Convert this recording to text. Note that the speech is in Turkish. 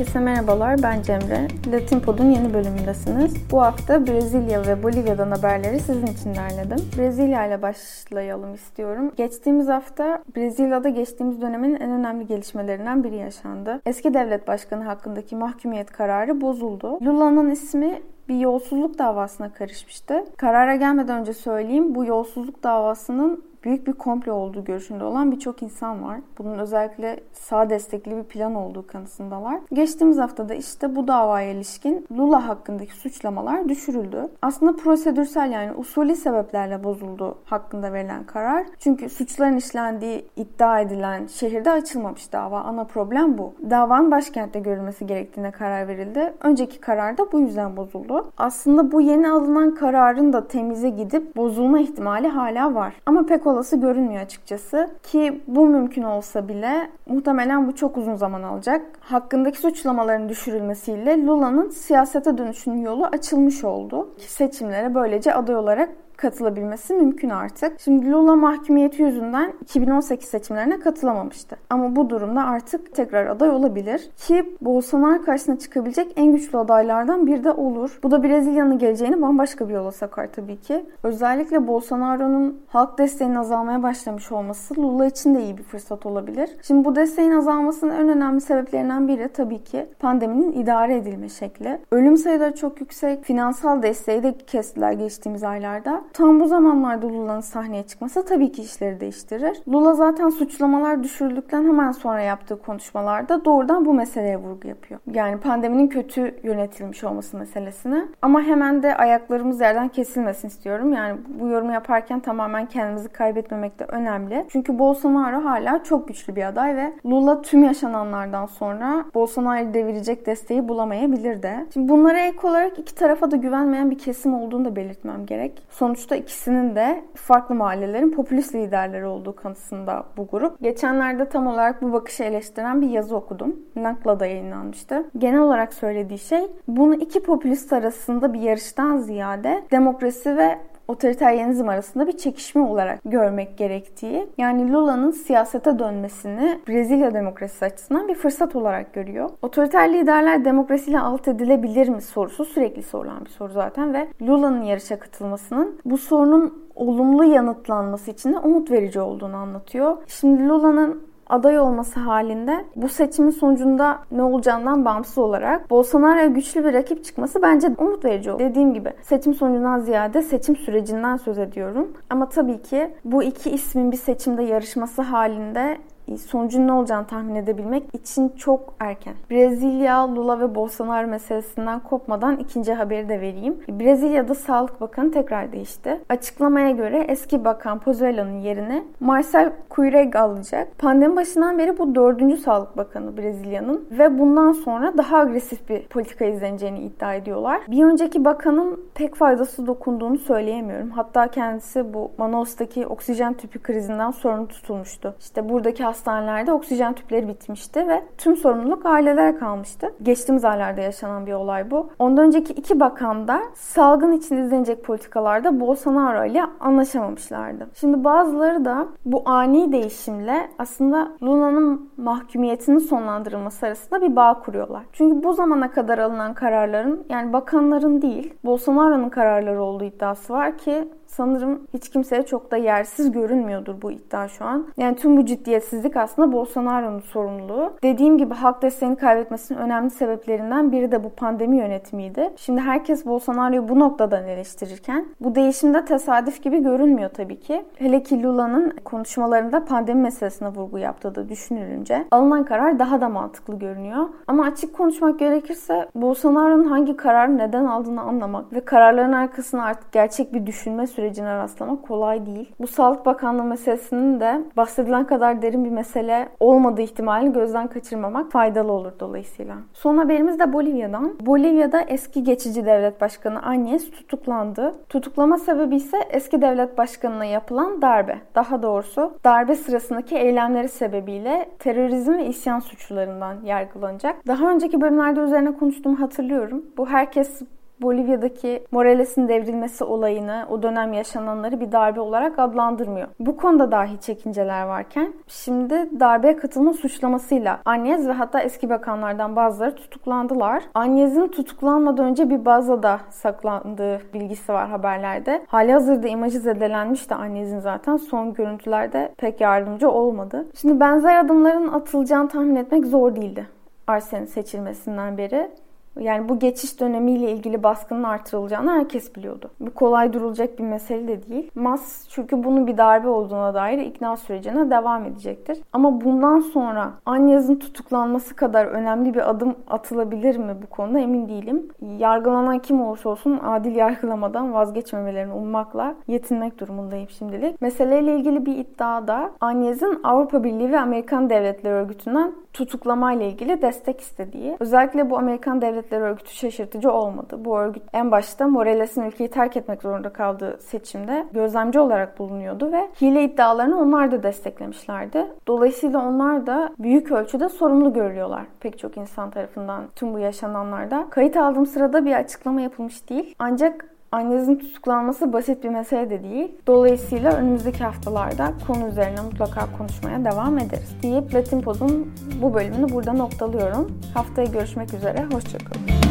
Herkese merhabalar, ben Cemre. Latin Pod'un yeni bölümündesiniz. Bu hafta Brezilya ve Bolivya'dan haberleri sizin için derledim. Brezilya ile başlayalım istiyorum. Geçtiğimiz hafta Brezilya'da geçtiğimiz dönemin en önemli gelişmelerinden biri yaşandı. Eski devlet başkanı hakkındaki mahkumiyet kararı bozuldu. Lula'nın ismi bir yolsuzluk davasına karışmıştı. Karara gelmeden önce söyleyeyim bu yolsuzluk davasının büyük bir komplo olduğu görüşünde olan birçok insan var. Bunun özellikle sağ destekli bir plan olduğu kanısındalar. Geçtiğimiz haftada işte bu davaya ilişkin Lula hakkındaki suçlamalar düşürüldü. Aslında prosedürsel yani usulü sebeplerle bozuldu hakkında verilen karar. Çünkü suçların işlendiği iddia edilen şehirde açılmamış dava. Ana problem bu. Davanın başkentte görülmesi gerektiğine karar verildi. Önceki karar da bu yüzden bozuldu. Aslında bu yeni alınan kararın da temize gidip bozulma ihtimali hala var. Ama pek olası görünmüyor açıkçası. Ki bu mümkün olsa bile muhtemelen bu çok uzun zaman alacak. Hakkındaki suçlamaların düşürülmesiyle Lula'nın siyasete dönüşünün yolu açılmış oldu. Seçimlere böylece aday olarak katılabilmesi mümkün artık. Şimdi Lula mahkumiyeti yüzünden 2018 seçimlerine katılamamıştı. Ama bu durumda artık tekrar aday olabilir. Ki Bolsonaro karşısına çıkabilecek en güçlü adaylardan bir de olur. Bu da Brezilya'nın geleceğini bambaşka bir yola sakar tabii ki. Özellikle Bolsonaro'nun halk desteğinin azalmaya başlamış olması Lula için de iyi bir fırsat olabilir. Şimdi bu desteğin azalmasının en önemli sebeplerinden biri tabii ki pandeminin idare edilme şekli. Ölüm sayıları çok yüksek, finansal desteği de kestiler geçtiğimiz aylarda. Tam bu zamanlarda Lula'nın sahneye çıkması tabii ki işleri değiştirir. Lula zaten suçlamalar düşürüldükten hemen sonra yaptığı konuşmalarda doğrudan bu meseleye vurgu yapıyor. Yani pandeminin kötü yönetilmiş olması meselesine. Ama hemen de ayaklarımız yerden kesilmesin istiyorum. Yani bu yorumu yaparken tamamen kendimizi kaybetmemek de önemli. Çünkü Bolsonaro hala çok güçlü bir aday ve Lula tüm yaşananlardan sonra Bolsonaro'yu devirecek desteği bulamayabilir de. Şimdi bunlara ek olarak iki tarafa da güvenmeyen bir kesim olduğunu da belirtmem gerek. Sonuç sonuçta ikisinin de farklı mahallelerin popülist liderleri olduğu kanısında bu grup. Geçenlerde tam olarak bu bakışı eleştiren bir yazı okudum. Nakla'da yayınlanmıştı. Genel olarak söylediği şey bunu iki popülist arasında bir yarıştan ziyade demokrasi ve otoriteryenizm arasında bir çekişme olarak görmek gerektiği, yani Lula'nın siyasete dönmesini Brezilya demokrasisi açısından bir fırsat olarak görüyor. Otoriter liderler demokrasiyle alt edilebilir mi sorusu sürekli sorulan bir soru zaten ve Lula'nın yarışa katılmasının bu sorunun olumlu yanıtlanması için de umut verici olduğunu anlatıyor. Şimdi Lula'nın aday olması halinde bu seçimin sonucunda ne olacağından bağımsız olarak Bolsonaro'ya güçlü bir rakip çıkması bence umut verici oldu. Dediğim gibi seçim sonucundan ziyade seçim sürecinden söz ediyorum. Ama tabii ki bu iki ismin bir seçimde yarışması halinde sonucun ne olacağını tahmin edebilmek için çok erken. Brezilya, Lula ve Bolsonaro meselesinden kopmadan ikinci haberi de vereyim. Brezilya'da Sağlık Bakanı tekrar değişti. Açıklamaya göre eski bakan Pozuelo'nun yerine Marcel Queiroz alacak. Pandemi başından beri bu dördüncü Sağlık Bakanı Brezilya'nın ve bundan sonra daha agresif bir politika izleneceğini iddia ediyorlar. Bir önceki bakanın pek faydası dokunduğunu söyleyemiyorum. Hatta kendisi bu Manaus'taki oksijen tüpü krizinden sorumlu tutulmuştu. İşte buradaki hastanelerde oksijen tüpleri bitmişti ve tüm sorumluluk ailelere kalmıştı. Geçtiğimiz aylarda yaşanan bir olay bu. Ondan önceki iki bakan da salgın için izlenecek politikalarda Bolsonaro ile anlaşamamışlardı. Şimdi bazıları da bu ani değişimle aslında Luna'nın mahkumiyetinin sonlandırılması arasında bir bağ kuruyorlar. Çünkü bu zamana kadar alınan kararların yani bakanların değil Bolsonaro'nun kararları olduğu iddiası var ki sanırım hiç kimseye çok da yersiz görünmüyordur bu iddia şu an. Yani tüm bu ciddiyetsizlik aslında Bolsonaro'nun sorumluluğu. Dediğim gibi halk desteğini kaybetmesinin önemli sebeplerinden biri de bu pandemi yönetimiydi. Şimdi herkes Bolsonaro'yu bu noktadan eleştirirken bu değişimde tesadüf gibi görünmüyor tabii ki. Hele ki Lula'nın konuşmalarında pandemi meselesine vurgu yaptığı da düşünülünce alınan karar daha da mantıklı görünüyor. Ama açık konuşmak gerekirse Bolsonaro'nun hangi kararı neden aldığını anlamak ve kararların arkasına artık gerçek bir düşünme süreci sürecine rastlamak kolay değil. Bu Sağlık Bakanlığı meselesinin de bahsedilen kadar derin bir mesele olmadığı ihtimalini gözden kaçırmamak faydalı olur dolayısıyla. Son haberimiz de Bolivya'dan. Bolivya'da eski geçici devlet başkanı Agnes tutuklandı. Tutuklama sebebi ise eski devlet başkanına yapılan darbe. Daha doğrusu darbe sırasındaki eylemleri sebebiyle terörizm ve isyan suçlarından yargılanacak. Daha önceki bölümlerde üzerine konuştuğumu hatırlıyorum. Bu herkes Bolivya'daki Morales'in devrilmesi olayını, o dönem yaşananları bir darbe olarak adlandırmıyor. Bu konuda dahi çekinceler varken şimdi darbeye katılma suçlamasıyla Anyez ve hatta eski bakanlardan bazıları tutuklandılar. Anyez'in tutuklanmadan önce bir bazada saklandığı bilgisi var haberlerde. Hali hazırda imajı zedelenmiş de Anyez'in zaten son görüntülerde pek yardımcı olmadı. Şimdi benzer adımların atılacağını tahmin etmek zor değildi. Arsen'in seçilmesinden beri. Yani bu geçiş dönemiyle ilgili baskının artırılacağını herkes biliyordu. Bu kolay durulacak bir mesele de değil. Mas çünkü bunun bir darbe olduğuna dair ikna sürecine devam edecektir. Ama bundan sonra Anyaz'ın tutuklanması kadar önemli bir adım atılabilir mi bu konuda emin değilim. Yargılanan kim olursa olsun adil yargılamadan vazgeçmemelerini ummakla yetinmek durumundayım şimdilik. Meseleyle ilgili bir iddia da Anyaz'ın Avrupa Birliği ve Amerikan Devletleri Örgütü'nden tutuklamayla ilgili destek istediği. Özellikle bu Amerikan Devletleri Örgütü şaşırtıcı olmadı. Bu örgüt en başta Morales'in ülkeyi terk etmek zorunda kaldığı seçimde gözlemci olarak bulunuyordu ve hile iddialarını onlar da desteklemişlerdi. Dolayısıyla onlar da büyük ölçüde sorumlu görülüyorlar pek çok insan tarafından tüm bu yaşananlarda. Kayıt aldığım sırada bir açıklama yapılmış değil. Ancak Annenizin tutuklanması basit bir mesele de değil. Dolayısıyla önümüzdeki haftalarda konu üzerine mutlaka konuşmaya devam ederiz. Deyip Latin Pod'un bu bölümünü burada noktalıyorum. Haftaya görüşmek üzere, hoşçakalın.